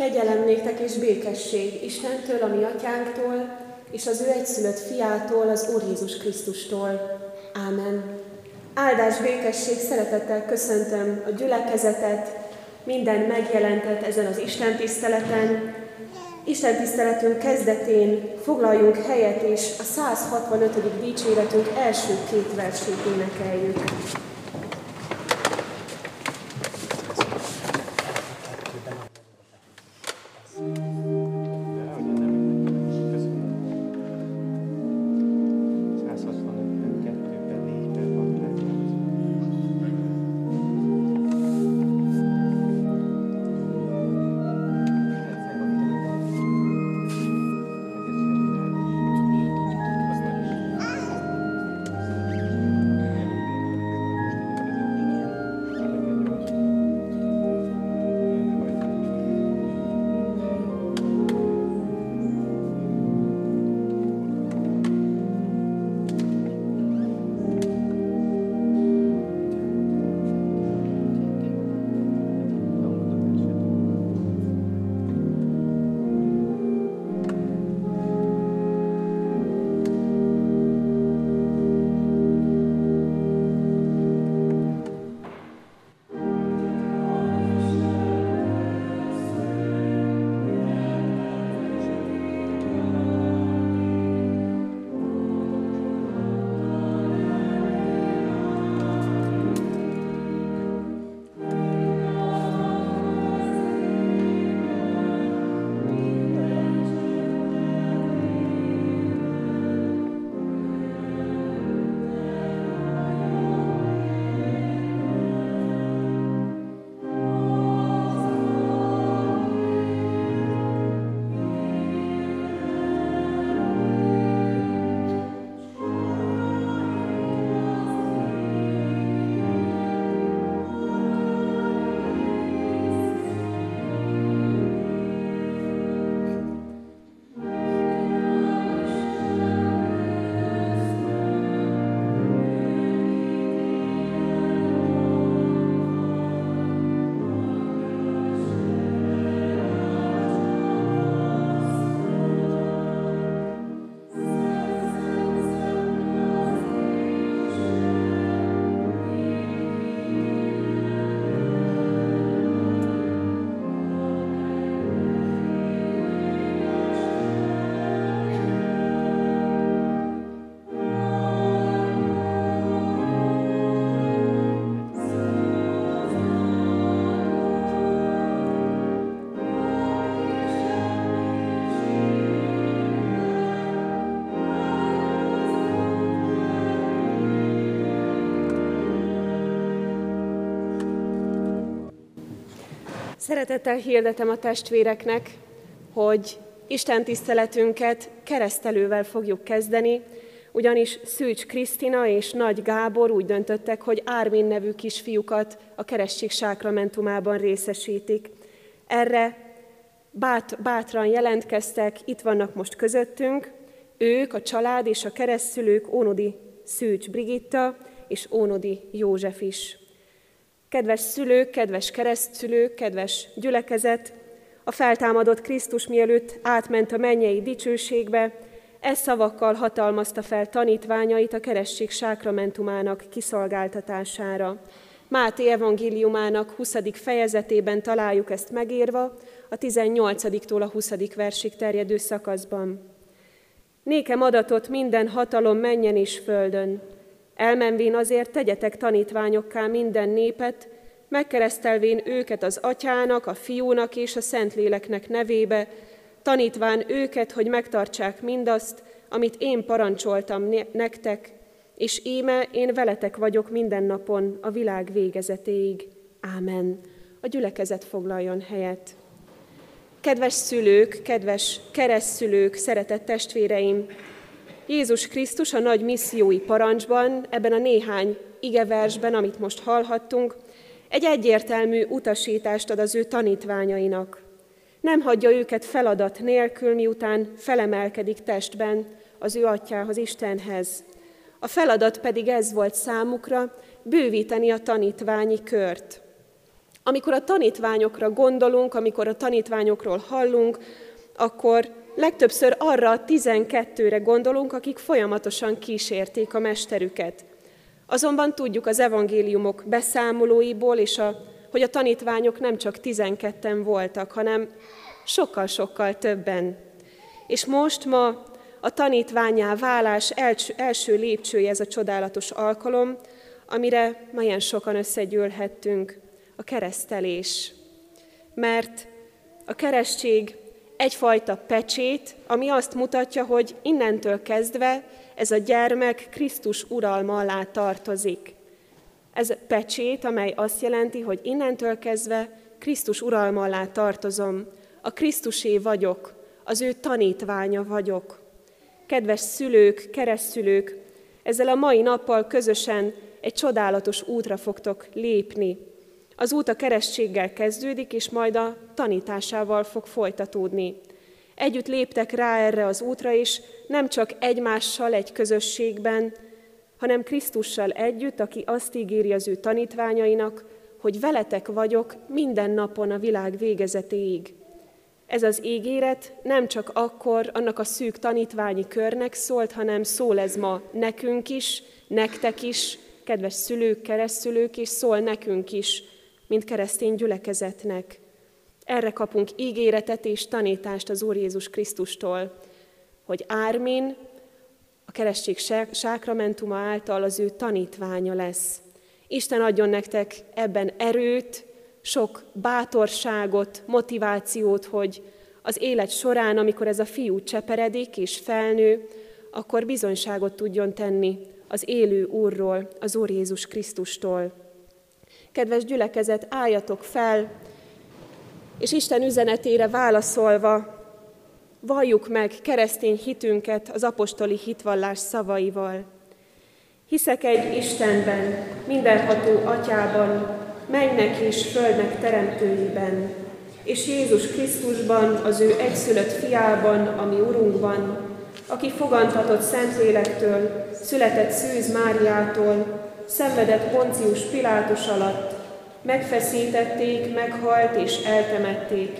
Kegyelem néktek és békesség Istentől, a mi atyánktól, és az ő egyszülött fiától, az Úr Jézus Krisztustól. Ámen. Áldás, békesség, szeretettel köszöntöm a gyülekezetet, minden megjelentett ezen az Isten tiszteleten. Isten tiszteletünk kezdetén foglaljunk helyet, és a 165. dicséretünk első két versét énekeljük. Szeretettel hirdetem a testvéreknek, hogy Isten tiszteletünket keresztelővel fogjuk kezdeni, ugyanis Szűcs Krisztina és Nagy Gábor úgy döntöttek, hogy Ármin nevű kisfiúkat a keresztség sákramentumában részesítik. Erre bát, bátran jelentkeztek, itt vannak most közöttünk, ők, a család és a keresztülők Ónodi Szűcs Brigitta és Ónodi József is. Kedves szülők, kedves keresztszülők, kedves gyülekezet, a feltámadott Krisztus mielőtt átment a mennyei dicsőségbe, e szavakkal hatalmazta fel tanítványait a keresség sákramentumának kiszolgáltatására. Máté evangéliumának 20. fejezetében találjuk ezt megírva, a 18-tól a 20. versig terjedő szakaszban. Nékem adatot minden hatalom menjen és földön, Elmenvén azért tegyetek tanítványokká minden népet, megkeresztelvén őket az atyának, a fiúnak és a szentléleknek nevébe, tanítván őket, hogy megtartsák mindazt, amit én parancsoltam nektek, és íme én veletek vagyok minden napon a világ végezetéig. Ámen. A gyülekezet foglaljon helyet. Kedves szülők, kedves keresztszülők, szeretett testvéreim, Jézus Krisztus a nagy missziói parancsban, ebben a néhány igeversben, amit most hallhattunk, egy egyértelmű utasítást ad az ő tanítványainak. Nem hagyja őket feladat nélkül, miután felemelkedik testben az ő atyához, Istenhez. A feladat pedig ez volt számukra, bővíteni a tanítványi kört. Amikor a tanítványokra gondolunk, amikor a tanítványokról hallunk, akkor legtöbbször arra a tizenkettőre gondolunk, akik folyamatosan kísérték a mesterüket. Azonban tudjuk az evangéliumok beszámolóiból, és a, hogy a tanítványok nem csak tizenketten voltak, hanem sokkal-sokkal többen. És most ma a tanítványá válás első, lépcsője ez a csodálatos alkalom, amire ma sokan összegyűlhettünk, a keresztelés. Mert a keresztség egyfajta pecsét, ami azt mutatja, hogy innentől kezdve ez a gyermek Krisztus uralma alá tartozik. Ez pecsét, amely azt jelenti, hogy innentől kezdve Krisztus uralma alá tartozom, a Krisztusé vagyok, az ő tanítványa vagyok. Kedves szülők, keresztülők, ezzel a mai nappal közösen egy csodálatos útra fogtok lépni. Az út a keresztséggel kezdődik, és majd a tanításával fog folytatódni. Együtt léptek rá erre az útra is, nem csak egymással egy közösségben, hanem Krisztussal együtt, aki azt ígéri az ő tanítványainak, hogy veletek vagyok minden napon a világ végezetéig. Ez az ígéret nem csak akkor annak a szűk tanítványi körnek szólt, hanem szól ez ma nekünk is, nektek is, kedves szülők, keresztülők, és szól nekünk is, mint keresztény gyülekezetnek. Erre kapunk ígéretet és tanítást az Úr Jézus Krisztustól, hogy Ármin a keresztség sákramentuma által az ő tanítványa lesz. Isten adjon nektek ebben erőt, sok bátorságot, motivációt, hogy az élet során, amikor ez a fiú cseperedik és felnő, akkor bizonyságot tudjon tenni az élő Úrról, az Úr Jézus Krisztustól. Kedves gyülekezet, álljatok fel, és Isten üzenetére válaszolva valljuk meg keresztény hitünket az apostoli hitvallás szavaival. Hiszek egy Istenben, mindenható atyában, mennek és földnek teremtőiben, és Jézus Krisztusban, az ő egyszülött fiában, ami Urunkban, aki fogantatott Szentlélektől, született Szűz Máriától, szenvedett Poncius Pilátus alatt, megfeszítették, meghalt és eltemették,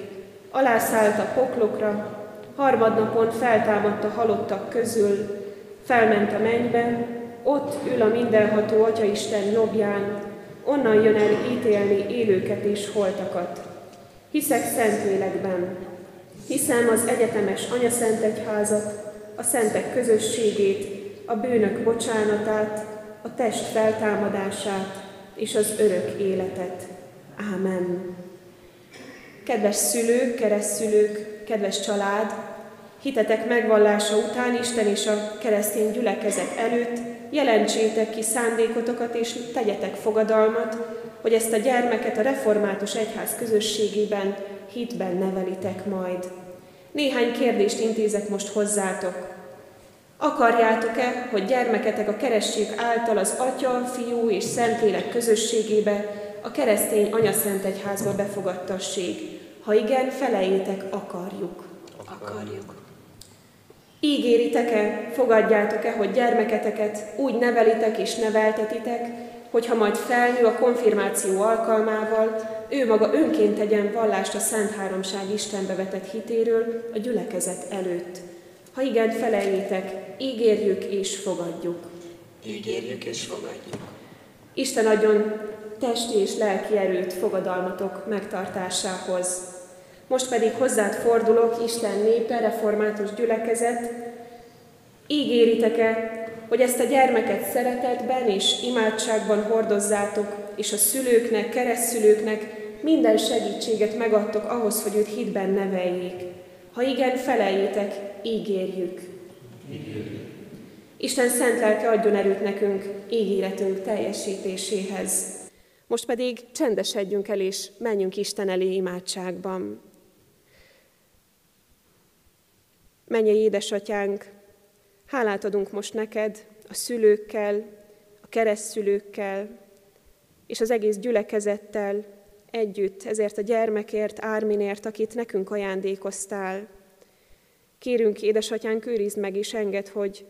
alászállt a poklokra, harmadnapon feltámadt a halottak közül, felment a mennybe, ott ül a mindenható Atyaisten jobbján, onnan jön el ítélni élőket és holtakat. Hiszek Szentlélekben, hiszem az egyetemes Anyaszent Egyházat, a szentek közösségét, a bűnök bocsánatát, a test feltámadását és az örök életet. Ámen. Kedves szülők, keresztszülők, kedves család, hitetek megvallása után Isten és a keresztény gyülekezet előtt jelentsétek ki szándékotokat és tegyetek fogadalmat, hogy ezt a gyermeket a református egyház közösségében hitben nevelitek majd. Néhány kérdést intézek most hozzátok. Akarjátok-e, hogy gyermeketek a keresztség által az Atya, Fiú és Szentlélek közösségébe, a keresztény Anyaszent Egyházba befogadtassék? Ha igen, felejétek, akarjuk. Akarjuk. Ígéritek-e, fogadjátok-e, hogy gyermeketeket úgy nevelitek és neveltetitek, hogyha majd felnő a konfirmáció alkalmával, ő maga önként tegyen vallást a Szent Háromság Istenbe vetett hitéről a gyülekezet előtt. Ha igen, felejétek, ígérjük és fogadjuk. Ígérjük és fogadjuk. Isten adjon testi és lelki erőt fogadalmatok megtartásához. Most pedig hozzád fordulok, Isten népe, református gyülekezet, ígéritek-e, hogy ezt a gyermeket szeretetben és imádságban hordozzátok, és a szülőknek, keresztszülőknek minden segítséget megadtok ahhoz, hogy őt hitben neveljék. Ha igen, feleljétek, ígérjük. ígérjük. Isten szent lelke adjon erőt nekünk ígéretünk teljesítéséhez. Most pedig csendesedjünk el, és menjünk Isten elé imádságban. Menje édesatyánk, hálát adunk most neked, a szülőkkel, a keresztszülőkkel, és az egész gyülekezettel együtt, ezért a gyermekért, Árminért, akit nekünk ajándékoztál. Kérünk, édesatyánk, őrizd meg és enged, hogy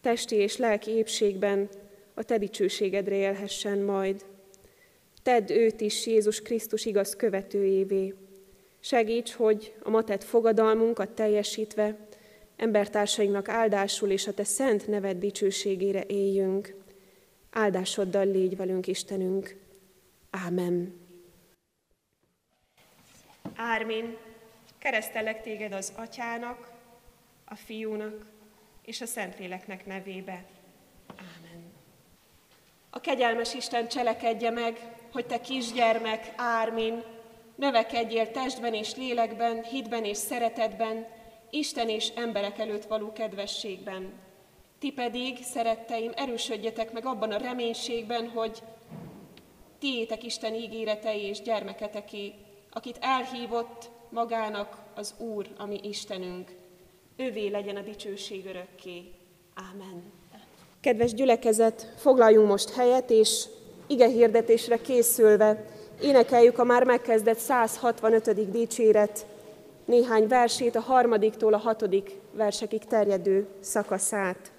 testi és lelki épségben a te dicsőségedre élhessen majd. tedd őt is Jézus Krisztus igaz követőjévé. Segíts, hogy a matett fogadalmunkat teljesítve, embertársainknak áldásul és a Te szent neved dicsőségére éljünk. Áldásoddal légy velünk, Istenünk. Ámen. Ármin, keresztelek téged az Atyának, a Fiúnak és a Szentléleknek nevébe. Ámen. A kegyelmes Isten cselekedje meg, hogy te kisgyermek, Ármin, növekedjél testben és lélekben, hitben és szeretetben, Isten és emberek előtt való kedvességben. Ti pedig, szeretteim, erősödjetek meg abban a reménységben, hogy tiétek Isten ígéretei és gyermeketeké, akit elhívott magának az Úr, ami Istenünk. Ővé legyen a dicsőség örökké. Ámen. Kedves gyülekezet, foglaljunk most helyet, és ige hirdetésre készülve énekeljük a már megkezdett 165. dicséret néhány versét, a harmadiktól a hatodik versekig terjedő szakaszát.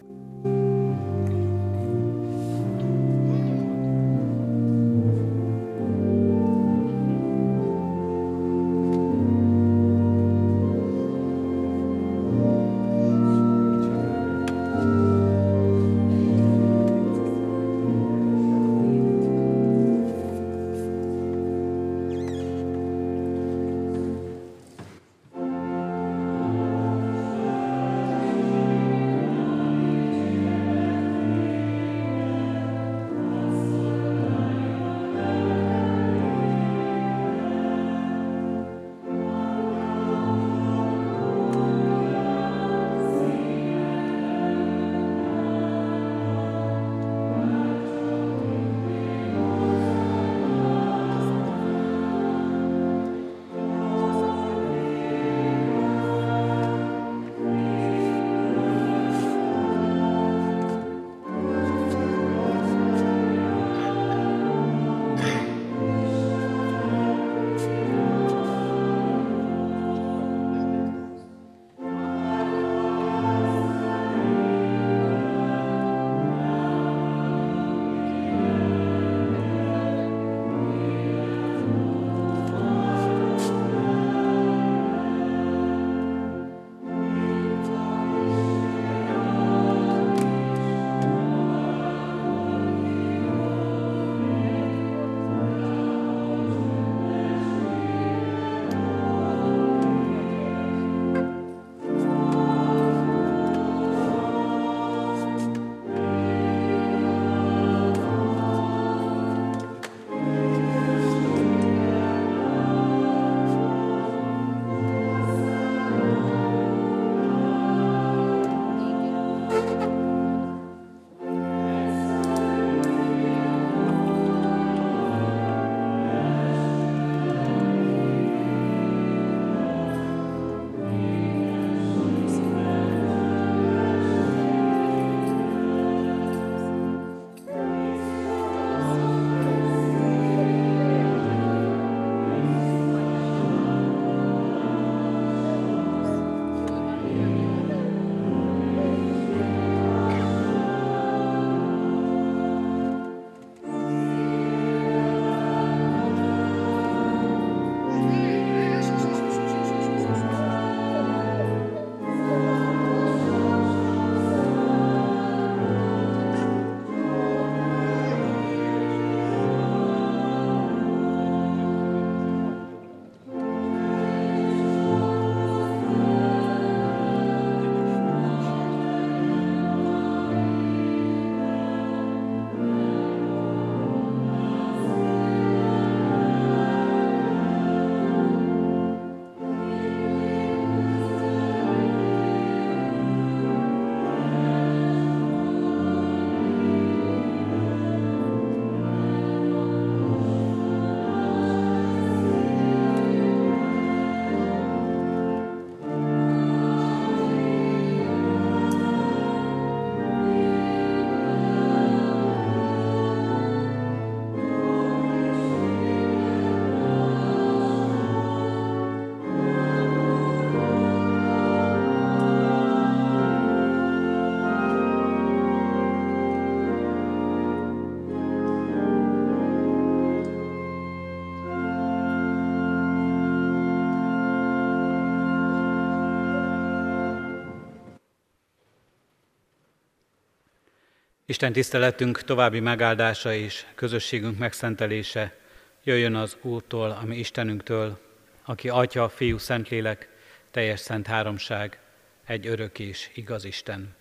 Isten tiszteletünk további megáldása és közösségünk megszentelése jöjjön az Úrtól, ami Istenünktől, aki Atya, Fiú, Szentlélek, teljes szent háromság, egy örök és igaz Isten.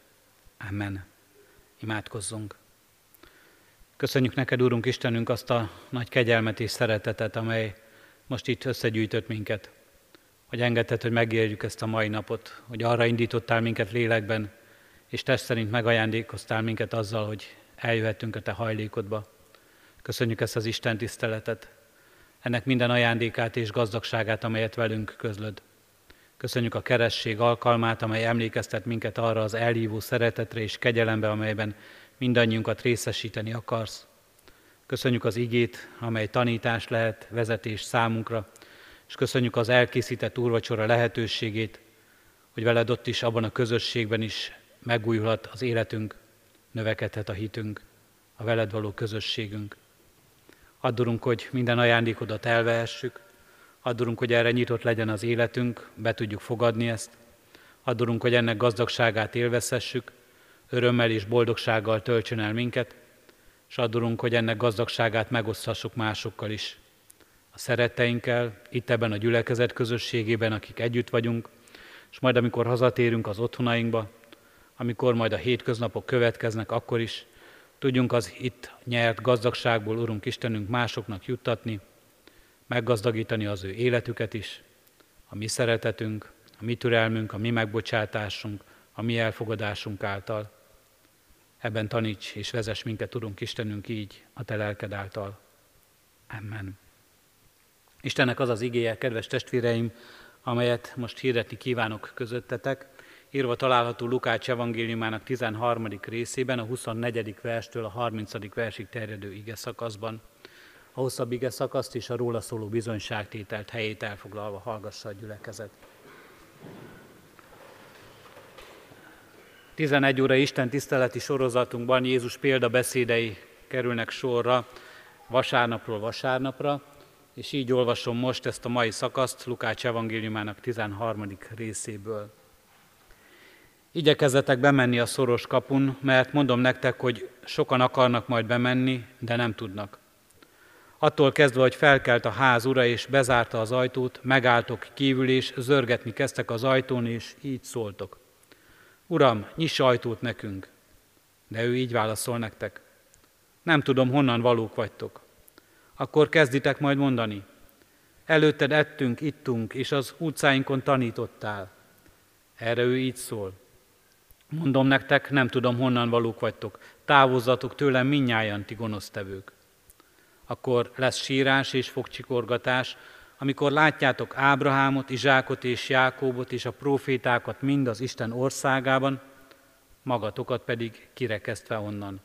Amen. Imádkozzunk. Köszönjük neked, Úrunk Istenünk, azt a nagy kegyelmet és szeretetet, amely most itt összegyűjtött minket, hogy engedted, hogy megérjük ezt a mai napot, hogy arra indítottál minket lélekben, és test szerint megajándékoztál minket azzal, hogy eljöhetünk a Te hajlékodba. Köszönjük ezt az Isten tiszteletet, ennek minden ajándékát és gazdagságát, amelyet velünk közlöd. Köszönjük a keresség alkalmát, amely emlékeztet minket arra az elhívó szeretetre és kegyelembe, amelyben mindannyiunkat részesíteni akarsz. Köszönjük az igét, amely tanítás lehet, vezetés számunkra, és köszönjük az elkészített úrvacsora lehetőségét, hogy veled ott is, abban a közösségben is megújulhat az életünk, növekedhet a hitünk, a veled való közösségünk. Addurunk, hogy minden ajándékodat elvehessük, addurunk, hogy erre nyitott legyen az életünk, be tudjuk fogadni ezt, addurunk, hogy ennek gazdagságát élvezhessük, örömmel és boldogsággal töltsön el minket, és addurunk, hogy ennek gazdagságát megoszthassuk másokkal is. A szeretteinkkel, itt ebben a gyülekezet közösségében, akik együtt vagyunk, és majd amikor hazatérünk az otthonainkba, amikor majd a hétköznapok következnek, akkor is tudjunk az itt nyert gazdagságból, Urunk Istenünk, másoknak juttatni, meggazdagítani az ő életüket is, a mi szeretetünk, a mi türelmünk, a mi megbocsátásunk, a mi elfogadásunk által. Ebben taníts és vezess minket, Urunk Istenünk, így a Te lelked által. Amen. Istennek az az igéje, kedves testvéreim, amelyet most hirdetni kívánok közöttetek, írva található Lukács evangéliumának 13. részében, a 24. verstől a 30. versig terjedő ige szakaszban. A hosszabb ige szakaszt és a róla szóló bizonyságtételt helyét elfoglalva hallgassa a gyülekezet. 11 óra Isten tiszteleti sorozatunkban Jézus példabeszédei kerülnek sorra vasárnapról vasárnapra, és így olvasom most ezt a mai szakaszt Lukács evangéliumának 13. részéből. Igyekezzetek bemenni a szoros kapun, mert mondom nektek, hogy sokan akarnak majd bemenni, de nem tudnak. Attól kezdve, hogy felkelt a ház ura és bezárta az ajtót, megálltok kívül és zörgetni kezdtek az ajtón, és így szóltok. Uram, nyiss ajtót nekünk. De ő így válaszol nektek. Nem tudom, honnan valók vagytok. Akkor kezditek majd mondani. Előtted ettünk, ittunk, és az utcáinkon tanítottál. Erre ő így szól. Mondom nektek, nem tudom, honnan valók vagytok. Távozzatok tőlem minnyáján, ti gonosztevők. Akkor lesz sírás és fogcsikorgatás, amikor látjátok Ábrahámot, Izsákot és Jákóbot és a profétákat mind az Isten országában, magatokat pedig kirekesztve onnan.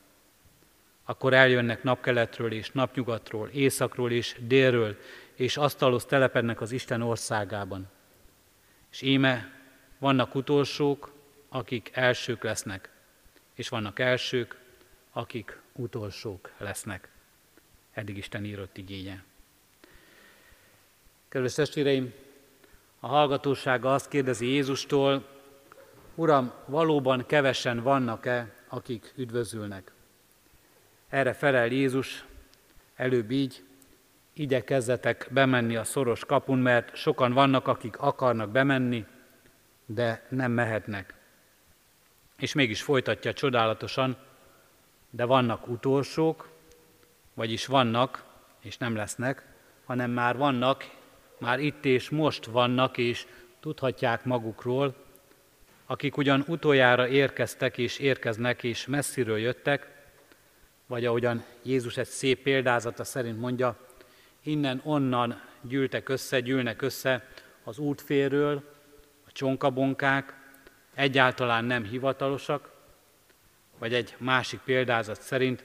Akkor eljönnek napkeletről és napnyugatról, északról és délről, és asztalhoz telepednek az Isten országában. És íme, vannak utolsók, akik elsők lesznek, és vannak elsők, akik utolsók lesznek. Eddig Isten írott igénye. Kedves testvéreim, a hallgatósága azt kérdezi Jézustól, Uram, valóban kevesen vannak-e, akik üdvözülnek? Erre felel Jézus, előbb így, igyekezzetek bemenni a szoros kapun, mert sokan vannak, akik akarnak bemenni, de nem mehetnek. És mégis folytatja csodálatosan, de vannak utolsók, vagyis vannak, és nem lesznek, hanem már vannak, már itt és most vannak, és tudhatják magukról, akik ugyan utoljára érkeztek és érkeznek, és messziről jöttek, vagy ahogyan Jézus egy szép példázata szerint mondja, innen-onnan gyűltek össze, gyűlnek össze az útférről, a csonkabonkák, egyáltalán nem hivatalosak, vagy egy másik példázat szerint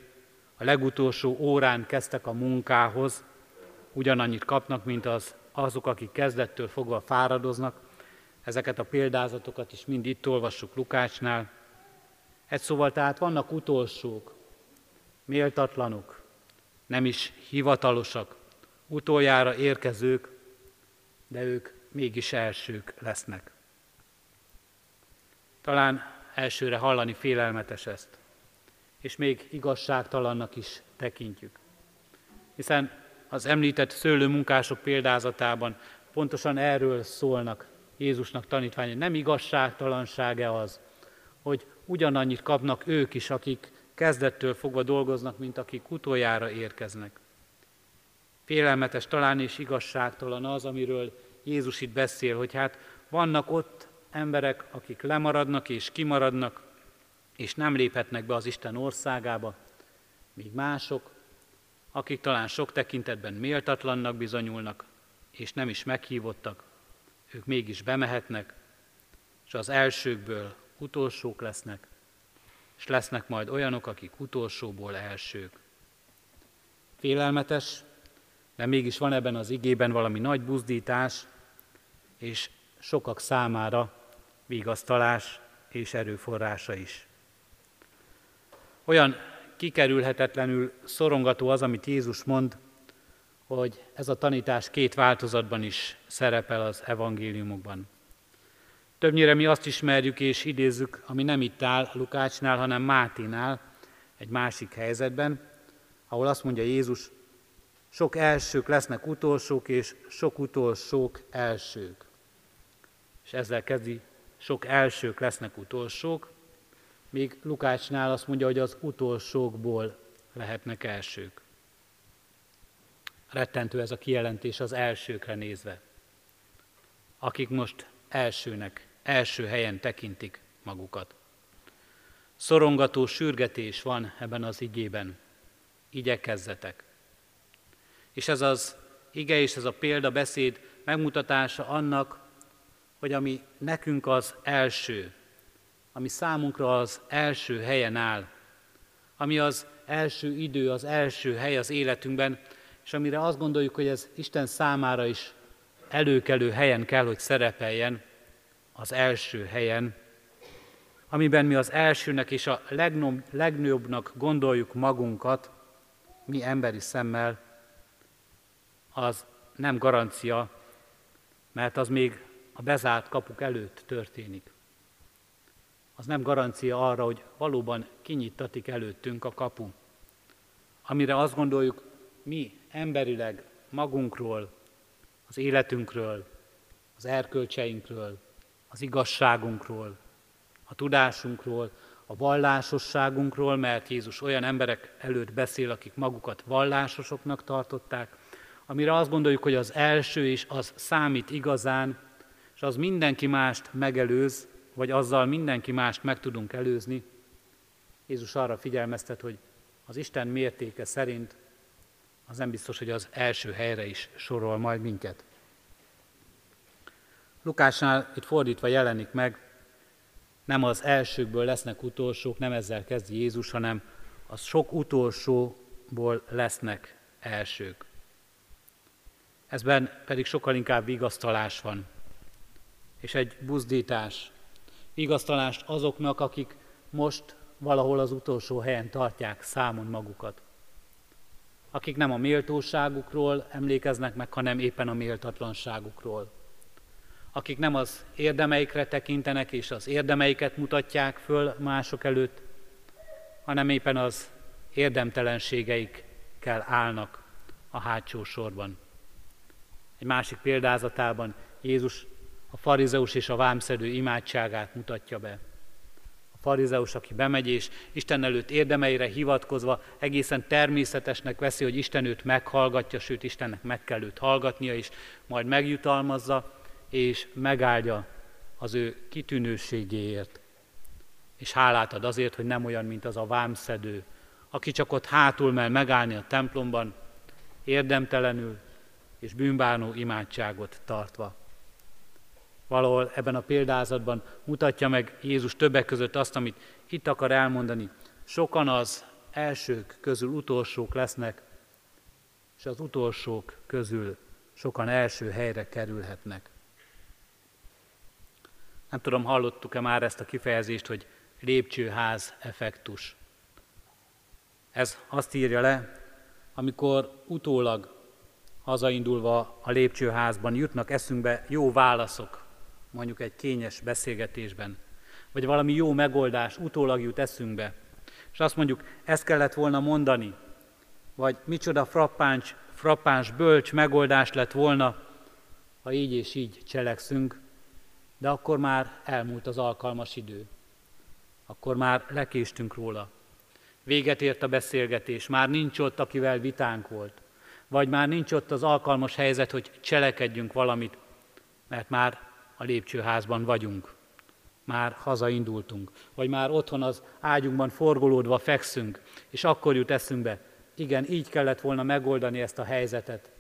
a legutolsó órán kezdtek a munkához, ugyanannyit kapnak, mint az, azok, akik kezdettől fogva fáradoznak. Ezeket a példázatokat is mind itt olvassuk Lukácsnál. Egy szóval tehát vannak utolsók, méltatlanok, nem is hivatalosak, utoljára érkezők, de ők mégis elsők lesznek. Talán elsőre hallani félelmetes ezt. és még igazságtalannak is tekintjük. Hiszen az említett szőlőmunkások példázatában pontosan erről szólnak Jézusnak tanítványai. Nem igazságtalansága az, hogy ugyanannyit kapnak ők is, akik kezdettől fogva dolgoznak, mint akik utoljára érkeznek. Félelmetes talán és igazságtalan az, amiről Jézus itt beszél, hogy hát vannak ott emberek, akik lemaradnak és kimaradnak, és nem léphetnek be az Isten országába, míg mások, akik talán sok tekintetben méltatlannak bizonyulnak, és nem is meghívottak, ők mégis bemehetnek, és az elsőkből utolsók lesznek, és lesznek majd olyanok, akik utolsóból elsők. Félelmetes, de mégis van ebben az igében valami nagy buzdítás, és sokak számára vigasztalás és erőforrása is. Olyan kikerülhetetlenül szorongató az, amit Jézus mond, hogy ez a tanítás két változatban is szerepel az evangéliumokban. Többnyire mi azt ismerjük és idézzük, ami nem itt áll Lukácsnál, hanem Máténál, egy másik helyzetben, ahol azt mondja Jézus, sok elsők lesznek utolsók, és sok utolsók elsők. És ezzel kezdi, sok elsők lesznek utolsók, míg Lukácsnál azt mondja, hogy az utolsókból lehetnek elsők. Rettentő ez a kijelentés az elsőkre nézve, akik most elsőnek, első helyen tekintik magukat. Szorongató sürgetés van ebben az igében. Igyekezzetek. És ez az ige és ez a példabeszéd megmutatása annak, hogy ami nekünk az első, ami számunkra az első helyen áll, ami az első idő, az első hely az életünkben, és amire azt gondoljuk, hogy ez Isten számára is előkelő helyen kell, hogy szerepeljen, az első helyen, amiben mi az elsőnek és a legnagyobbnak gondoljuk magunkat, mi emberi szemmel, az nem garancia, mert az még a bezárt kapuk előtt történik. Az nem garancia arra, hogy valóban kinyittatik előttünk a kapu. Amire azt gondoljuk, mi emberileg magunkról, az életünkről, az erkölcseinkről, az igazságunkról, a tudásunkról, a vallásosságunkról, mert Jézus olyan emberek előtt beszél, akik magukat vallásosoknak tartották, amire azt gondoljuk, hogy az első és az számít igazán, és az mindenki mást megelőz, vagy azzal mindenki mást meg tudunk előzni. Jézus arra figyelmeztet, hogy az Isten mértéke szerint az nem biztos, hogy az első helyre is sorol majd minket. Lukásnál itt fordítva jelenik meg, nem az elsőkből lesznek utolsók, nem ezzel kezdi Jézus, hanem az sok utolsóból lesznek elsők. Ezben pedig sokkal inkább vigasztalás van, és egy buzdítás. Vigasztalást azoknak, akik most valahol az utolsó helyen tartják számon magukat. Akik nem a méltóságukról emlékeznek meg, hanem éppen a méltatlanságukról. Akik nem az érdemeikre tekintenek és az érdemeiket mutatják föl mások előtt, hanem éppen az érdemtelenségeikkel állnak a hátsó sorban. Egy másik példázatában Jézus a farizeus és a vámszedő imádságát mutatja be. A farizeus, aki bemegy és Isten előtt érdemeire hivatkozva egészen természetesnek veszi, hogy Isten őt meghallgatja, sőt Istennek meg kell őt hallgatnia, és majd megjutalmazza, és megáldja az ő kitűnőségéért. És hálát ad azért, hogy nem olyan, mint az a vámszedő, aki csak ott hátul mell megállni a templomban, érdemtelenül, és bűnbánó imádságot tartva. Valahol ebben a példázatban mutatja meg Jézus többek között azt, amit itt akar elmondani. Sokan az elsők közül utolsók lesznek, és az utolsók közül sokan első helyre kerülhetnek. Nem tudom, hallottuk-e már ezt a kifejezést, hogy lépcsőház effektus. Ez azt írja le, amikor utólag hazaindulva a lépcsőházban jutnak eszünkbe jó válaszok, mondjuk egy kényes beszélgetésben, vagy valami jó megoldás utólag jut eszünkbe, És azt mondjuk, ezt kellett volna mondani, vagy micsoda frappáns, frappáns bölcs megoldás lett volna, ha így és így cselekszünk, de akkor már elmúlt az alkalmas idő. Akkor már lekéstünk róla. Véget ért a beszélgetés, már nincs ott, akivel vitánk volt. Vagy már nincs ott az alkalmas helyzet, hogy cselekedjünk valamit, mert már a lépcsőházban vagyunk. Már hazaindultunk. Vagy már otthon az ágyunkban forgolódva fekszünk, és akkor jut eszünkbe, igen, így kellett volna megoldani ezt a helyzetet,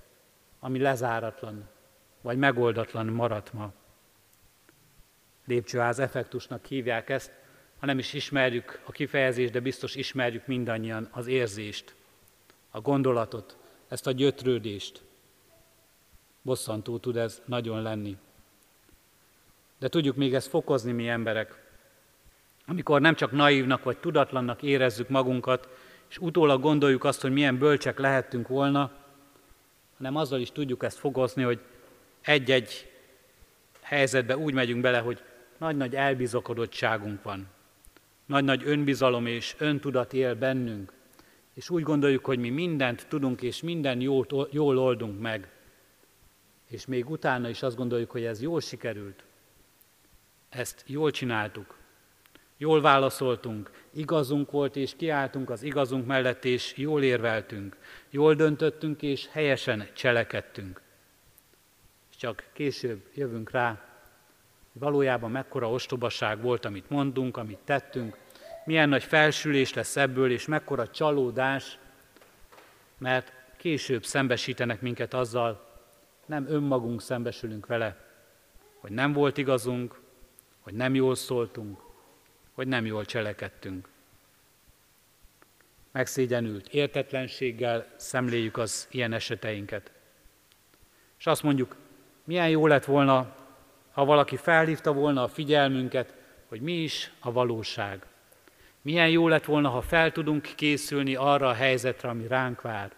ami lezáratlan, vagy megoldatlan maradt ma. Lépcsőház effektusnak hívják ezt, ha nem is ismerjük a kifejezést, de biztos ismerjük mindannyian az érzést, a gondolatot, ezt a gyötrődést. Bosszantó tud ez nagyon lenni. De tudjuk még ezt fokozni mi emberek, amikor nem csak naívnak vagy tudatlannak érezzük magunkat, és utólag gondoljuk azt, hogy milyen bölcsek lehettünk volna, hanem azzal is tudjuk ezt fokozni, hogy egy-egy helyzetbe úgy megyünk bele, hogy nagy-nagy elbizakodottságunk van. Nagy-nagy önbizalom és öntudat él bennünk, és úgy gondoljuk, hogy mi mindent tudunk, és minden jól, jól oldunk meg. És még utána is azt gondoljuk, hogy ez jól sikerült. Ezt jól csináltuk. Jól válaszoltunk, igazunk volt, és kiálltunk az igazunk mellett, és jól érveltünk. Jól döntöttünk, és helyesen cselekedtünk. És csak később jövünk rá, valójában mekkora ostobaság volt, amit mondunk, amit tettünk, milyen nagy felsülés lesz ebből, és mekkora csalódás, mert később szembesítenek minket azzal, nem önmagunk szembesülünk vele, hogy nem volt igazunk, hogy nem jól szóltunk, hogy nem jól cselekedtünk. Megszégyenült értetlenséggel szemléljük az ilyen eseteinket. És azt mondjuk, milyen jó lett volna, ha valaki felhívta volna a figyelmünket, hogy mi is a valóság. Milyen jó lett volna, ha fel tudunk készülni arra a helyzetre, ami ránk vár.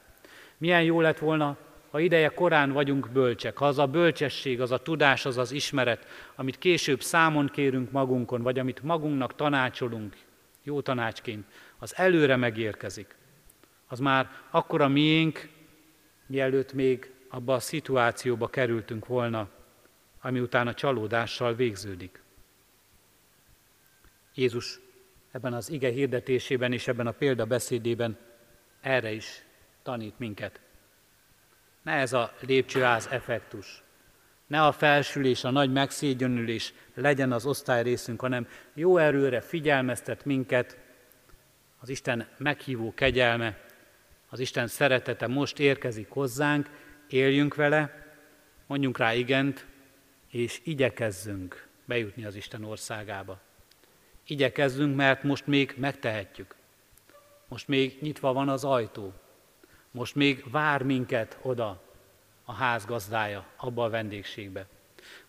Milyen jó lett volna, ha ideje korán vagyunk bölcsek, ha az a bölcsesség, az a tudás, az az ismeret, amit később számon kérünk magunkon, vagy amit magunknak tanácsolunk, jó tanácsként, az előre megérkezik. Az már akkor a miénk, mielőtt még abba a szituációba kerültünk volna, ami utána csalódással végződik. Jézus ebben az ige hirdetésében és ebben a példabeszédében erre is tanít minket. Ne ez a lépcsőház effektus, ne a felsülés, a nagy megszégyenülés legyen az osztály részünk, hanem jó erőre figyelmeztet minket az Isten meghívó kegyelme, az Isten szeretete most érkezik hozzánk, éljünk vele, mondjunk rá igent, és igyekezzünk bejutni az Isten országába. Igyekezzünk, mert most még megtehetjük. Most még nyitva van az ajtó. Most még vár minket oda a ház gazdája, abba a vendégségbe.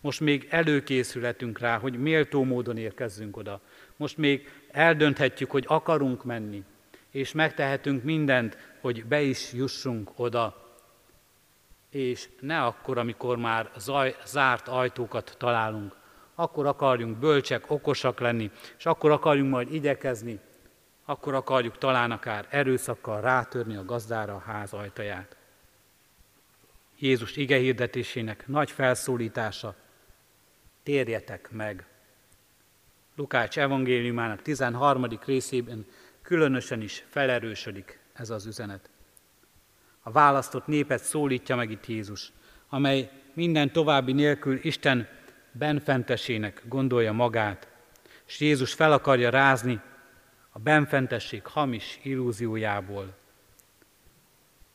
Most még előkészületünk rá, hogy méltó módon érkezzünk oda. Most még eldönthetjük, hogy akarunk menni, és megtehetünk mindent, hogy be is jussunk oda. És ne akkor, amikor már zaj, zárt ajtókat találunk, akkor akarjunk bölcsek, okosak lenni, és akkor akarjunk majd igyekezni, akkor akarjuk talán akár erőszakkal rátörni a gazdára a ház ajtaját. Jézus ige hirdetésének nagy felszólítása, térjetek meg. Lukács evangéliumának 13. részében különösen is felerősödik ez az üzenet. A választott népet szólítja meg itt Jézus, amely minden további nélkül Isten benfentesének gondolja magát, és Jézus fel akarja rázni a benfentesség hamis illúziójából.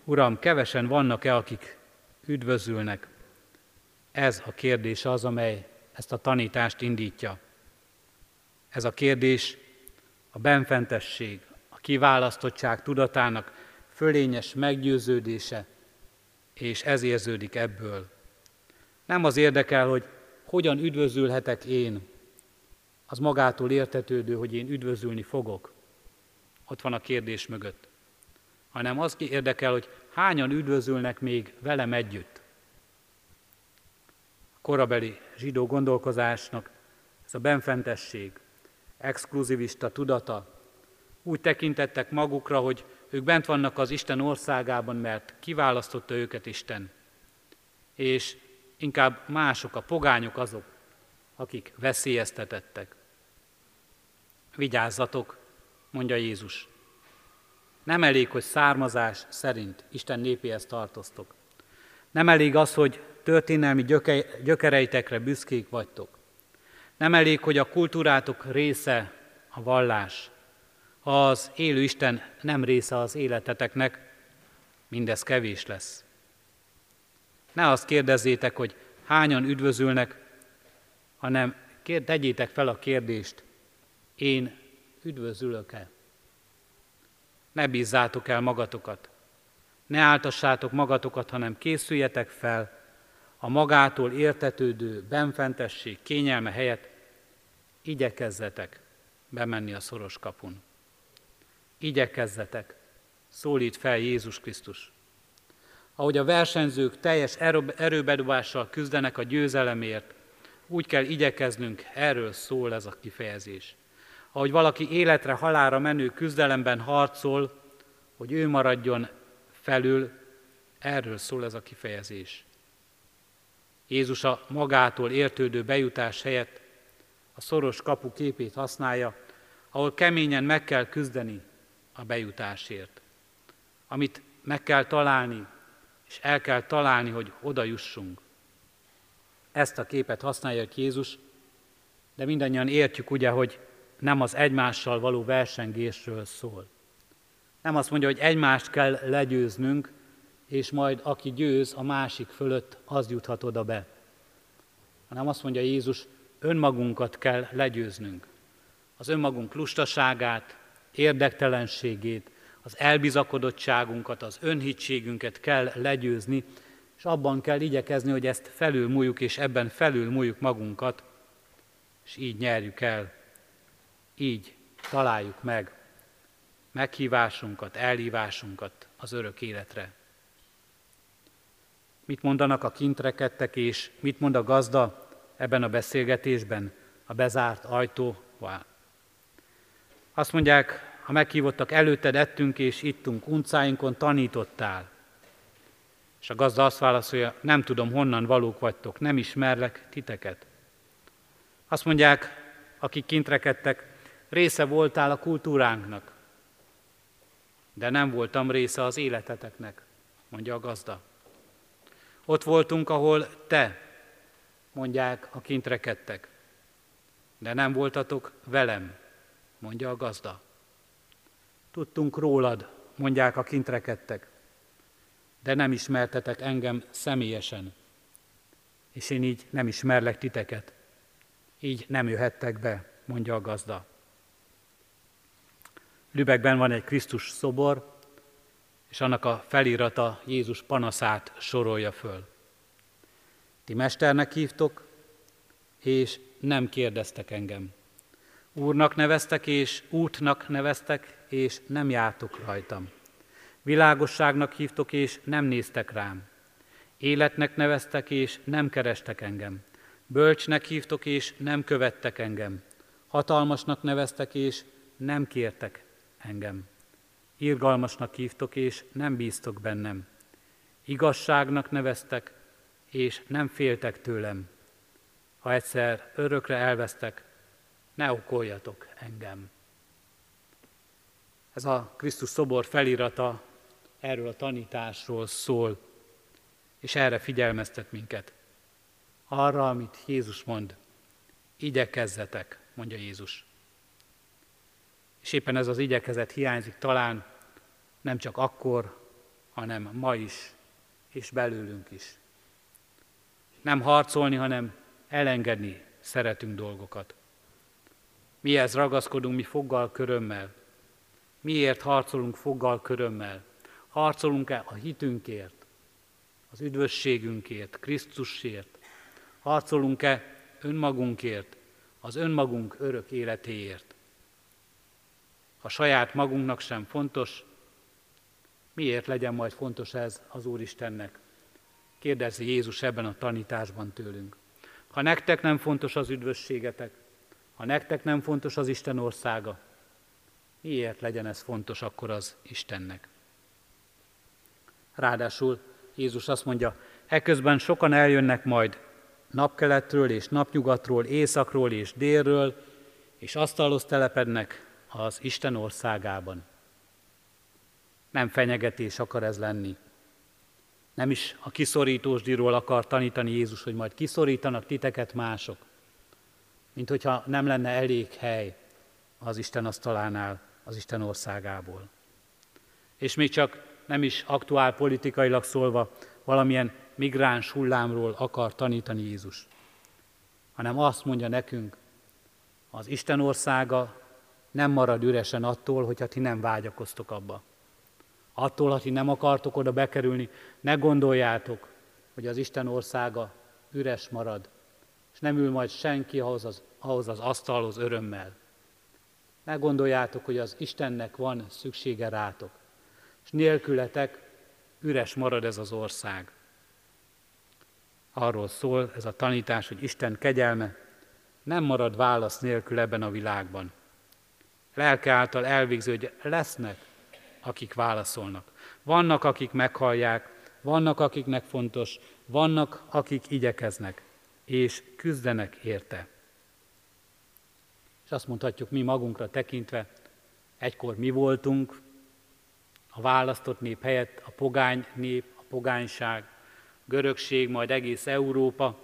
Uram, kevesen vannak-e, akik üdvözülnek? Ez a kérdés az, amely ezt a tanítást indítja. Ez a kérdés a benfentesség, a kiválasztottság tudatának fölényes meggyőződése, és ez érződik ebből. Nem az érdekel, hogy hogyan üdvözülhetek én, az magától értetődő, hogy én üdvözülni fogok. Ott van a kérdés mögött. Hanem az érdekel, hogy hányan üdvözülnek még velem együtt. A korabeli zsidó gondolkozásnak ez a benfentesség, exkluzivista tudata, Úgy tekintettek magukra, hogy ők bent vannak az Isten országában, mert kiválasztotta őket Isten. És inkább mások, a pogányok azok, akik veszélyeztetettek. Vigyázzatok, mondja Jézus. Nem elég, hogy származás szerint Isten népéhez tartoztok. Nem elég az, hogy történelmi gyökereitekre büszkék vagytok. Nem elég, hogy a kultúrátok része a vallás. Ha az élő Isten nem része az életeteknek, mindez kevés lesz. Ne azt kérdezzétek, hogy hányan üdvözülnek, hanem tegyétek fel a kérdést, én üdvözülök-e? Ne bízzátok el magatokat, ne áltassátok magatokat, hanem készüljetek fel a magától értetődő benfentesség kényelme helyett, igyekezzetek bemenni a szoros kapun. Igyekezzetek, szólít fel Jézus Krisztus. Ahogy a versenyzők teljes erőbedobással küzdenek a győzelemért, úgy kell igyekeznünk, erről szól ez a kifejezés. Ahogy valaki életre, halára menő küzdelemben harcol, hogy ő maradjon felül, erről szól ez a kifejezés. Jézus a magától értődő bejutás helyett a szoros kapu képét használja, ahol keményen meg kell küzdeni a bejutásért. Amit meg kell találni, és el kell találni, hogy oda jussunk. Ezt a képet használja Jézus, de mindannyian értjük ugye, hogy nem az egymással való versengésről szól. Nem azt mondja, hogy egymást kell legyőznünk, és majd aki győz a másik fölött, az juthat oda be. Hanem azt mondja Jézus, önmagunkat kell legyőznünk. Az önmagunk lustaságát, érdektelenségét, az elbizakodottságunkat, az önhitségünket kell legyőzni, és abban kell igyekezni, hogy ezt felülmúljuk, és ebben felülmúljuk magunkat, és így nyerjük el, így találjuk meg meghívásunkat, elhívásunkat az örök életre. Mit mondanak a kintrekedtek, és mit mond a gazda ebben a beszélgetésben, a bezárt ajtóval? Azt mondják, a meghívottak előtted ettünk és ittunk, uncáinkon tanítottál. És a gazda azt válaszolja, nem tudom, honnan valók vagytok, nem ismerlek titeket. Azt mondják, akik kintrekedtek, része voltál a kultúránknak, de nem voltam része az életeteknek, mondja a gazda. Ott voltunk, ahol te, mondják a kintrekedtek, de nem voltatok velem, mondja a gazda. Tudtunk rólad, mondják a kintrekedtek, de nem ismertetek engem személyesen, és én így nem ismerlek titeket. Így nem jöhettek be, mondja a gazda. Lübeckben van egy Krisztus szobor, és annak a felirata Jézus panaszát sorolja föl. Ti mesternek hívtok, és nem kérdeztek engem. Úrnak neveztek, és útnak neveztek, és nem jártok rajtam. Világosságnak hívtok, és nem néztek rám. Életnek neveztek, és nem kerestek engem. Bölcsnek hívtok, és nem követtek engem. Hatalmasnak neveztek, és nem kértek engem. Irgalmasnak hívtok, és nem bíztok bennem. Igazságnak neveztek, és nem féltek tőlem. Ha egyszer örökre elvesztek, ne okoljatok engem. Ez a Krisztus szobor felirata erről a tanításról szól, és erre figyelmeztet minket. Arra, amit Jézus mond, igyekezzetek, mondja Jézus. És éppen ez az igyekezet hiányzik talán nem csak akkor, hanem ma is, és belőlünk is. Nem harcolni, hanem elengedni szeretünk dolgokat. Mihez ragaszkodunk mi foggal körömmel? Miért harcolunk foggal körömmel? Harcolunk-e a hitünkért, az üdvösségünkért, Krisztusért? Harcolunk-e önmagunkért, az önmagunk örök életéért? Ha saját magunknak sem fontos, miért legyen majd fontos ez az Úristennek? Kérdezi Jézus ebben a tanításban tőlünk. Ha nektek nem fontos az üdvösségetek, ha nektek nem fontos az Isten országa, Miért legyen ez fontos akkor az Istennek? Ráadásul Jézus azt mondja, ekközben sokan eljönnek majd napkeletről és napnyugatról, északról és délről, és asztalhoz telepednek az Isten országában. Nem fenyegetés akar ez lenni. Nem is a kiszorítósdiról akar tanítani Jézus, hogy majd kiszorítanak titeket mások. Mint hogyha nem lenne elég hely az Isten asztalánál, az Isten országából. És még csak nem is aktuál politikailag szólva valamilyen migráns hullámról akar tanítani Jézus, hanem azt mondja nekünk, az Isten országa nem marad üresen attól, hogyha ti nem vágyakoztok abba. Attól, ha ti nem akartok oda bekerülni, ne gondoljátok, hogy az Isten országa üres marad, és nem ül majd senki ahhoz az, ahhoz az asztalhoz örömmel. Ne gondoljátok, hogy az Istennek van szüksége rátok, és nélkületek üres marad ez az ország. Arról szól ez a tanítás, hogy Isten kegyelme nem marad válasz nélkül ebben a világban. Lelke által elvégző, hogy lesznek, akik válaszolnak. Vannak, akik meghallják, vannak, akiknek fontos, vannak, akik igyekeznek, és küzdenek érte. És azt mondhatjuk mi magunkra tekintve, egykor mi voltunk, a választott nép helyett a pogány nép, a pogányság, görögség, majd egész Európa,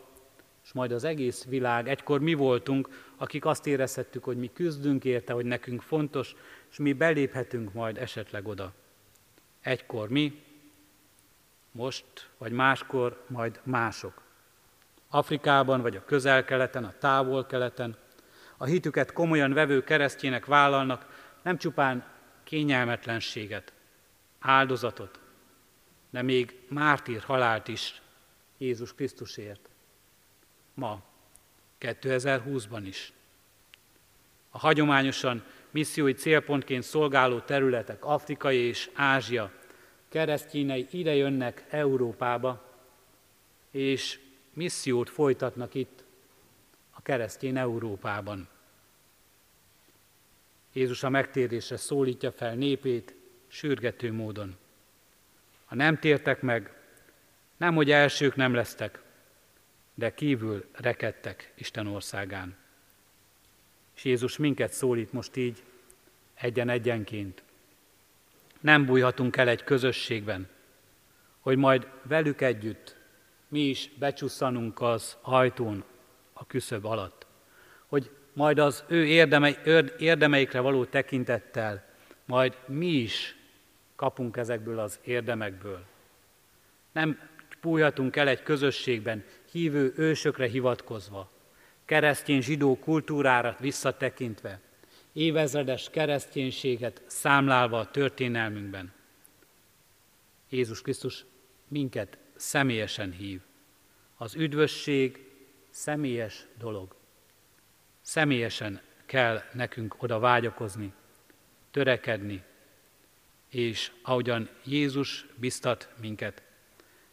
és majd az egész világ. Egykor mi voltunk, akik azt érezhettük, hogy mi küzdünk érte, hogy nekünk fontos, és mi beléphetünk majd esetleg oda. Egykor mi, most vagy máskor majd mások. Afrikában vagy a közel-keleten, a távol-keleten, a hitüket komolyan vevő keresztjének vállalnak nem csupán kényelmetlenséget, áldozatot, de még mártír halált is Jézus Krisztusért. Ma, 2020-ban is. A hagyományosan missziói célpontként szolgáló területek, Afrikai és Ázsia, keresztényei ide jönnek Európába, és missziót folytatnak itt, a keresztény Európában. Jézus a megtérésre szólítja fel népét sürgető módon. Ha nem tértek meg, nem hogy elsők nem lesztek, de kívül rekedtek Isten országán. És Jézus minket szólít most így, egyen-egyenként. Nem bújhatunk el egy közösségben, hogy majd velük együtt mi is becsusszanunk az ajtón a küszöb alatt. Hogy majd az ő érdeme, érdemeikre való tekintettel, majd mi is kapunk ezekből az érdemekből. Nem bújhatunk el egy közösségben, hívő ősökre hivatkozva, keresztény zsidó kultúrára visszatekintve, évezredes kereszténységet számlálva a történelmünkben. Jézus Krisztus minket személyesen hív. Az üdvösség személyes dolog. Személyesen kell nekünk oda vágyakozni, törekedni, és ahogyan Jézus biztat minket,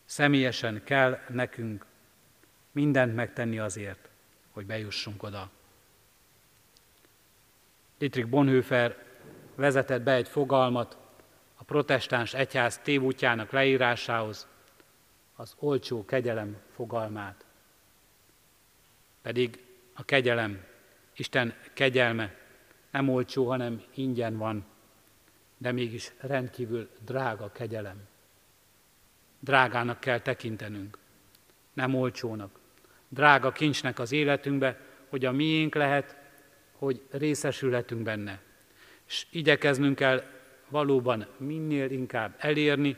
személyesen kell nekünk mindent megtenni azért, hogy bejussunk oda. Dietrich Bonhoeffer vezetett be egy fogalmat a protestáns egyház tévútjának leírásához, az olcsó kegyelem fogalmát. Pedig a kegyelem, Isten kegyelme nem olcsó, hanem ingyen van, de mégis rendkívül drága kegyelem. Drágának kell tekintenünk, nem olcsónak. Drága kincsnek az életünkbe, hogy a miénk lehet, hogy részesülhetünk benne. És igyekeznünk kell valóban minél inkább elérni,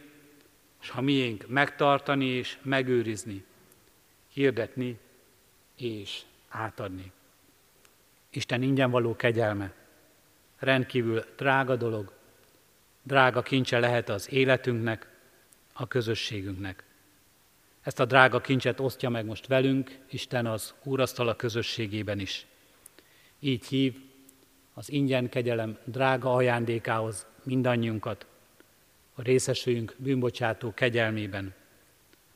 és ha miénk megtartani és megőrizni, hirdetni és átadni. Isten ingyen való kegyelme rendkívül drága dolog, drága kincse lehet az életünknek, a közösségünknek. Ezt a drága kincset osztja meg most velünk, Isten az Úrasztala közösségében is. Így hív az ingyen kegyelem drága ajándékához mindannyiunkat, a részesüljünk bűnbocsátó kegyelmében,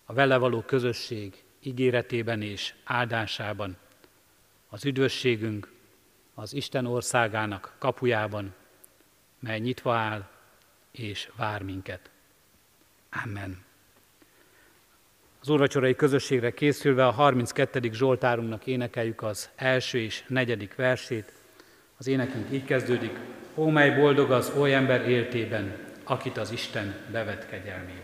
a vele való közösség ígéretében és áldásában, az üdvösségünk az Isten országának kapujában, mely nyitva áll és vár minket. Amen. Az úrvacsorai közösségre készülve a 32. Zsoltárunknak énekeljük az első és negyedik versét. Az énekünk így kezdődik. Ó, mely boldog az oly ember éltében, akit az Isten bevet kegyelmébe.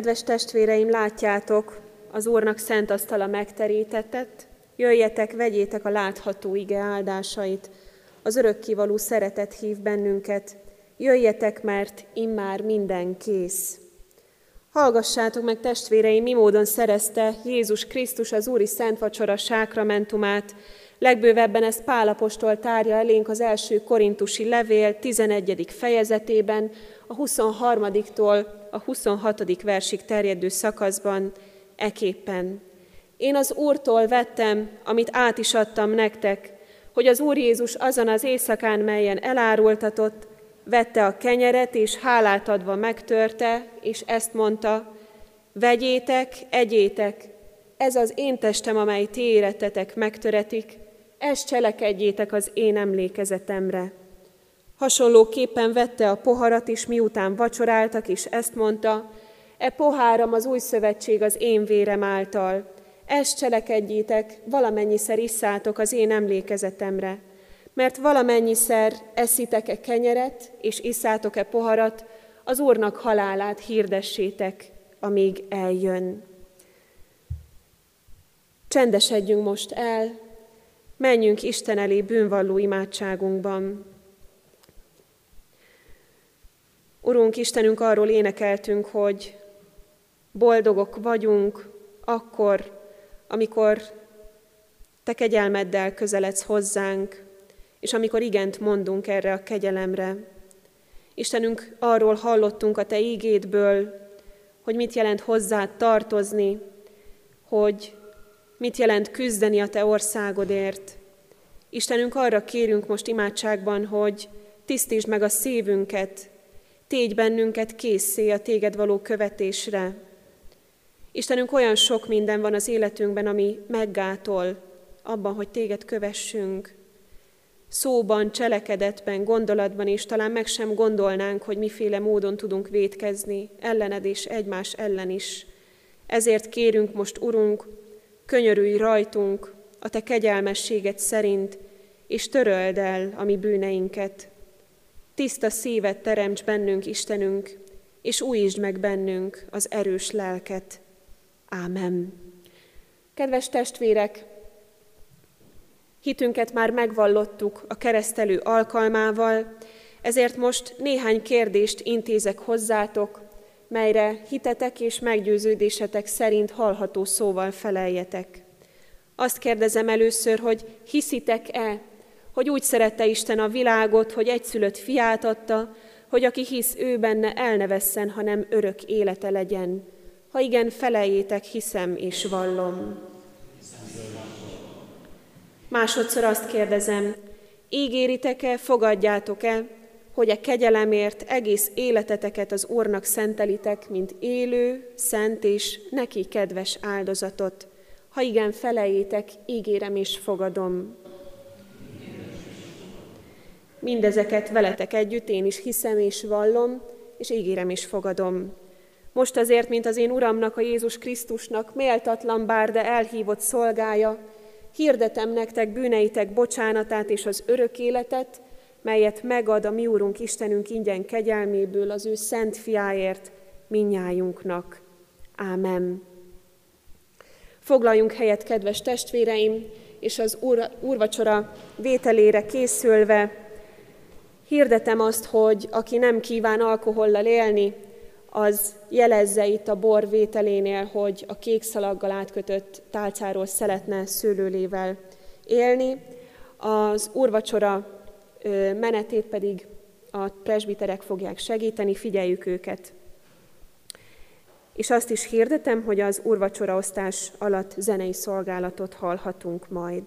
Kedves testvéreim, látjátok, az Úrnak szent asztala megterítetett, jöjjetek, vegyétek a látható ige áldásait, az örökkivaló szeretet hív bennünket, jöjjetek, mert immár minden kész. Hallgassátok meg, testvéreim, mi módon szerezte Jézus Krisztus az Úri Szent Vacsora sákramentumát, Legbővebben ezt Pálapostól tárja elénk az első korintusi levél 11. fejezetében, a 23-tól a 26. versig terjedő szakaszban eképpen. Én az Úrtól vettem, amit át is adtam nektek, hogy az Úr Jézus azon az éjszakán, melyen elárultatott, vette a kenyeret, és hálát adva megtörte, és ezt mondta, vegyétek, egyétek, ez az én testem, amely ti érettetek megtöretik, ezt cselekedjétek az én emlékezetemre. Hasonlóképpen vette a poharat is, miután vacsoráltak, és ezt mondta, e poháram az új szövetség az én vérem által. Ezt cselekedjétek, valamennyiszer isszátok az én emlékezetemre. Mert valamennyiszer eszitek-e kenyeret, és isszátok-e poharat, az Úrnak halálát hirdessétek, amíg eljön. Csendesedjünk most el, menjünk Isten elé bűnvalló imádságunkban. Urunk Istenünk, arról énekeltünk, hogy boldogok vagyunk akkor, amikor Te kegyelmeddel közeledsz hozzánk, és amikor igent mondunk erre a kegyelemre. Istenünk, arról hallottunk a Te ígédből, hogy mit jelent hozzád tartozni, hogy mit jelent küzdeni a Te országodért. Istenünk, arra kérünk most imádságban, hogy tisztítsd meg a szívünket, tégy bennünket készé a Téged való követésre. Istenünk, olyan sok minden van az életünkben, ami meggátol abban, hogy Téged kövessünk. Szóban, cselekedetben, gondolatban, és talán meg sem gondolnánk, hogy miféle módon tudunk védkezni, ellened és egymás ellen is. Ezért kérünk most, Urunk, könyörülj rajtunk a Te kegyelmességed szerint, és töröld el a mi bűneinket. Tiszta szívet teremts bennünk, Istenünk, és újítsd meg bennünk az erős lelket. Ámen. Kedves testvérek, hitünket már megvallottuk a keresztelő alkalmával, ezért most néhány kérdést intézek hozzátok, melyre hitetek és meggyőződésetek szerint hallható szóval feleljetek. Azt kérdezem először, hogy hiszitek-e, hogy úgy szerette Isten a világot, hogy egyszülött fiát adta, hogy aki hisz ő benne el ne vesszen, hanem örök élete legyen. Ha igen, felejétek, hiszem és vallom. Másodszor azt kérdezem, ígéritek-e, fogadjátok-e, hogy a kegyelemért egész életeteket az Úrnak szentelitek, mint élő, szent és neki kedves áldozatot. Ha igen, felejétek, ígérem és fogadom. Mindezeket veletek együtt én is hiszem és vallom, és ígérem és fogadom. Most azért, mint az én Uramnak, a Jézus Krisztusnak, méltatlan bár, de elhívott szolgája, hirdetem nektek bűneitek bocsánatát és az örök életet, melyet megad a mi Úrunk Istenünk ingyen kegyelméből az ő szent fiáért minnyájunknak. Ámen. Foglaljunk helyet, kedves testvéreim, és az úr, úrvacsora vételére készülve hirdetem azt, hogy aki nem kíván alkohollal élni, az jelezze itt a bor vételénél, hogy a kék szalaggal átkötött tálcáról szeretne szőlőlével élni. Az úrvacsora menetét pedig a presbiterek fogják segíteni, figyeljük őket. És azt is hirdetem, hogy az úrvacsoraosztás alatt zenei szolgálatot hallhatunk majd.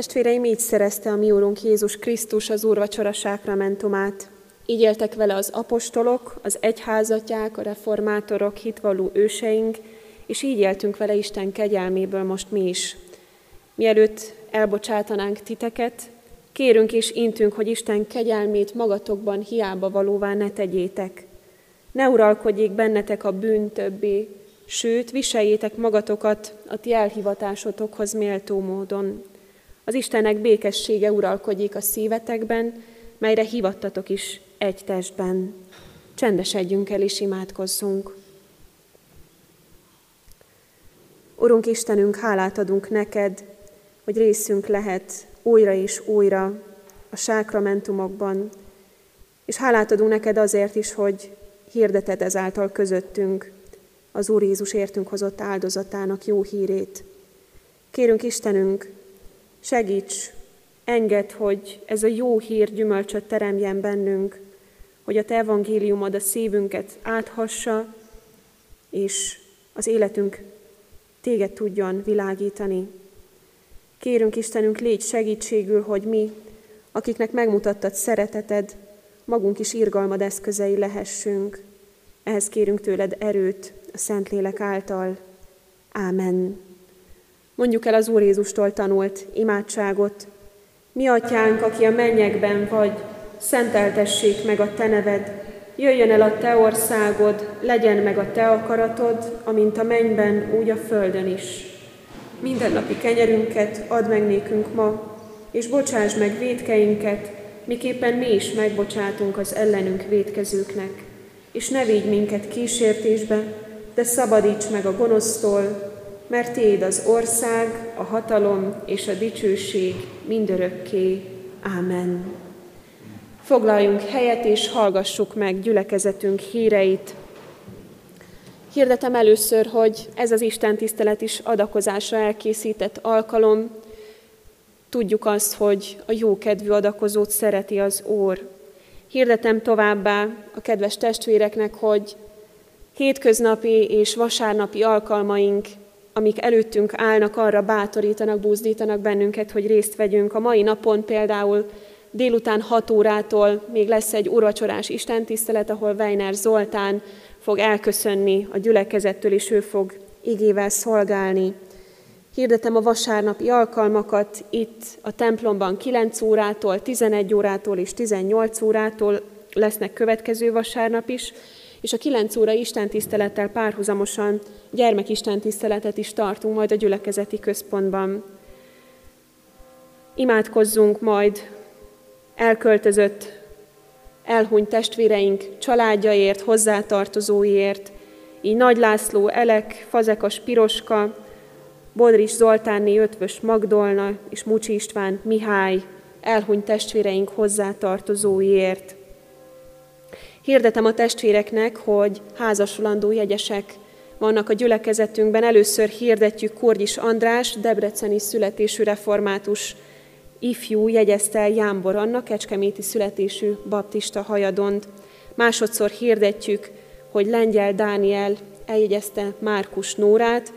Testvéreim, így szerezte a mi Úrunk Jézus Krisztus az úrvacsora sákramentumát. Így éltek vele az apostolok, az egyházatják, a reformátorok, hitvalló őseink, és így éltünk vele Isten kegyelméből most mi is. Mielőtt elbocsátanánk titeket, kérünk és intünk, hogy Isten kegyelmét magatokban hiába valóvá ne tegyétek. Ne uralkodjék bennetek a bűn többé, sőt, viseljétek magatokat a ti elhivatásotokhoz méltó módon. Az Istennek békessége uralkodjék a szívetekben, melyre hivattatok is egy testben. Csendesedjünk el és imádkozzunk. Urunk Istenünk, hálát adunk neked, hogy részünk lehet újra és újra a sákramentumokban, és hálát adunk neked azért is, hogy hirdeted ezáltal közöttünk az Úr Jézus értünk hozott áldozatának jó hírét. Kérünk Istenünk, segíts, engedd, hogy ez a jó hír gyümölcsöt teremjen bennünk, hogy a Te evangéliumod a szívünket áthassa, és az életünk Téged tudjon világítani. Kérünk Istenünk, légy segítségül, hogy mi, akiknek megmutattad szereteted, magunk is irgalmad eszközei lehessünk. Ehhez kérünk tőled erőt a Szentlélek által. Ámen. Mondjuk el az Úr Jézustól tanult imádságot. Mi atyánk, aki a mennyekben vagy, szenteltessék meg a te neved, jöjjön el a te országod, legyen meg a te akaratod, amint a mennyben, úgy a földön is. Mindennapi kenyerünket add meg nékünk ma, és bocsáss meg védkeinket, miképpen mi is megbocsátunk az ellenünk védkezőknek. És ne védj minket kísértésbe, de szabadíts meg a gonosztól, mert Téd az ország, a hatalom és a dicsőség mindörökké. Ámen. Foglaljunk helyet és hallgassuk meg gyülekezetünk híreit. Hirdetem először, hogy ez az Isten tisztelet is adakozásra elkészített alkalom. Tudjuk azt, hogy a jókedvű adakozót szereti az Ór. Hirdetem továbbá a kedves testvéreknek, hogy hétköznapi és vasárnapi alkalmaink, amik előttünk állnak, arra bátorítanak, búzdítanak bennünket, hogy részt vegyünk. A mai napon például délután 6 órától még lesz egy urvacsorás istentisztelet, ahol Weiner Zoltán fog elköszönni a gyülekezettől, és ő fog igével szolgálni. Hirdetem a vasárnapi alkalmakat itt a templomban 9 órától, 11 órától és 18 órától lesznek következő vasárnap is, és a 9 óra istentisztelettel párhuzamosan gyermekistentiszteletet is tartunk majd a gyülekezeti központban. Imádkozzunk majd elköltözött, elhunyt testvéreink családjaért, hozzátartozóiért, így Nagy László, Elek, Fazekas Piroska, Bodris Zoltánné, Ötvös Magdolna és Mucsi István Mihály, elhunyt testvéreink hozzátartozóiért. Hirdetem a testvéreknek, hogy házasulandó jegyesek vannak a gyülekezetünkben. Először hirdetjük Korgyis András, debreceni születésű református ifjú jegyezte el Jámbor Anna, kecskeméti születésű baptista hajadont. Másodszor hirdetjük, hogy Lengyel Dániel eljegyezte Márkus Nórát,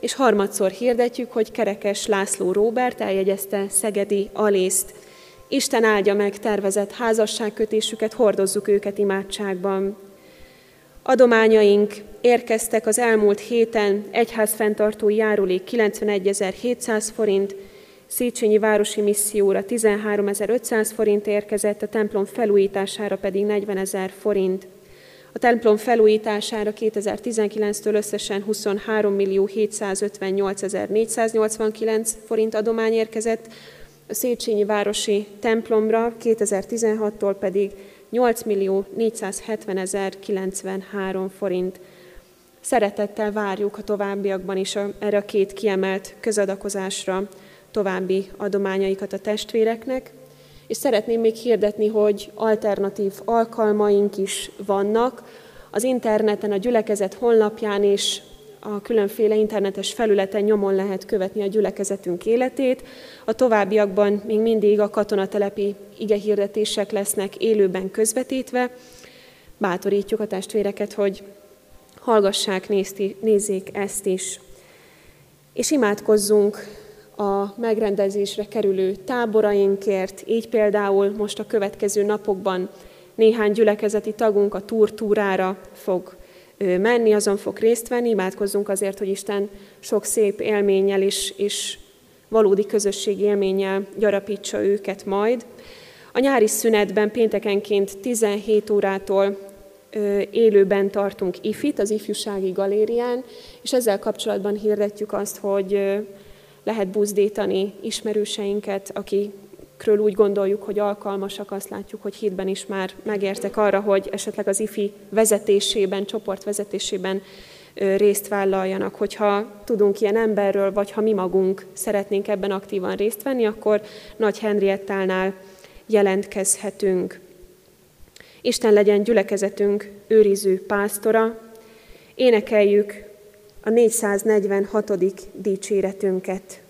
és harmadszor hirdetjük, hogy Kerekes László Róbert eljegyezte Szegedi Alészt. Isten áldja meg tervezett házasságkötésüket, hordozzuk őket imádságban. Adományaink érkeztek az elmúlt héten egyházfenntartói járulék 91.700 forint, Széchenyi Városi Misszióra 13.500 forint érkezett, a templom felújítására pedig 40.000 forint. A templom felújítására 2019-től összesen 23 millió 459 forint adomány érkezett, Széchenyi Városi templomra 2016-tól pedig 8 millió 470 93 forint. Szeretettel várjuk a továbbiakban is a, erre a két kiemelt közadakozásra további adományaikat a testvéreknek, és szeretném még hirdetni, hogy alternatív alkalmaink is vannak. Az interneten, a gyülekezet honlapján és a különféle internetes felületen nyomon lehet követni a gyülekezetünk életét. A továbbiakban még mindig a katonatelepi igehirdetések lesznek élőben közvetítve. Bátorítjuk a testvéreket, hogy hallgassák, nézzék ezt is. És imádkozzunk a megrendezésre kerülő táborainkért, így például most a következő napokban néhány gyülekezeti tagunk a túrtúrára fog menni, azon fog részt venni, imádkozzunk azért, hogy Isten sok szép élménnyel is, és valódi közösségi élménnyel gyarapítsa őket majd. A nyári szünetben péntekenként 17 órától élőben tartunk ifit az ifjúsági galérián, és ezzel kapcsolatban hirdetjük azt, hogy lehet buzdítani ismerőseinket, akikről úgy gondoljuk, hogy alkalmasak, azt látjuk, hogy hitben is már megértek arra, hogy esetleg az ifi vezetésében, csoport vezetésében részt vállaljanak. Hogyha tudunk ilyen emberről, vagy ha mi magunk szeretnénk ebben aktívan részt venni, akkor Nagy Henriettánál jelentkezhetünk. Isten legyen gyülekezetünk őriző pásztora, énekeljük a 446. dicséretünket.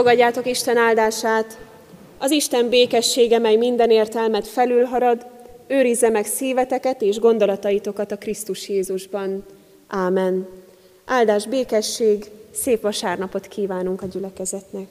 Fogadjátok Isten áldását, az Isten békessége, mely minden értelmet felülharad, őrizze meg szíveteket és gondolataitokat a Krisztus Jézusban. Ámen. Áldás, békesség, szép vasárnapot kívánunk a gyülekezetnek.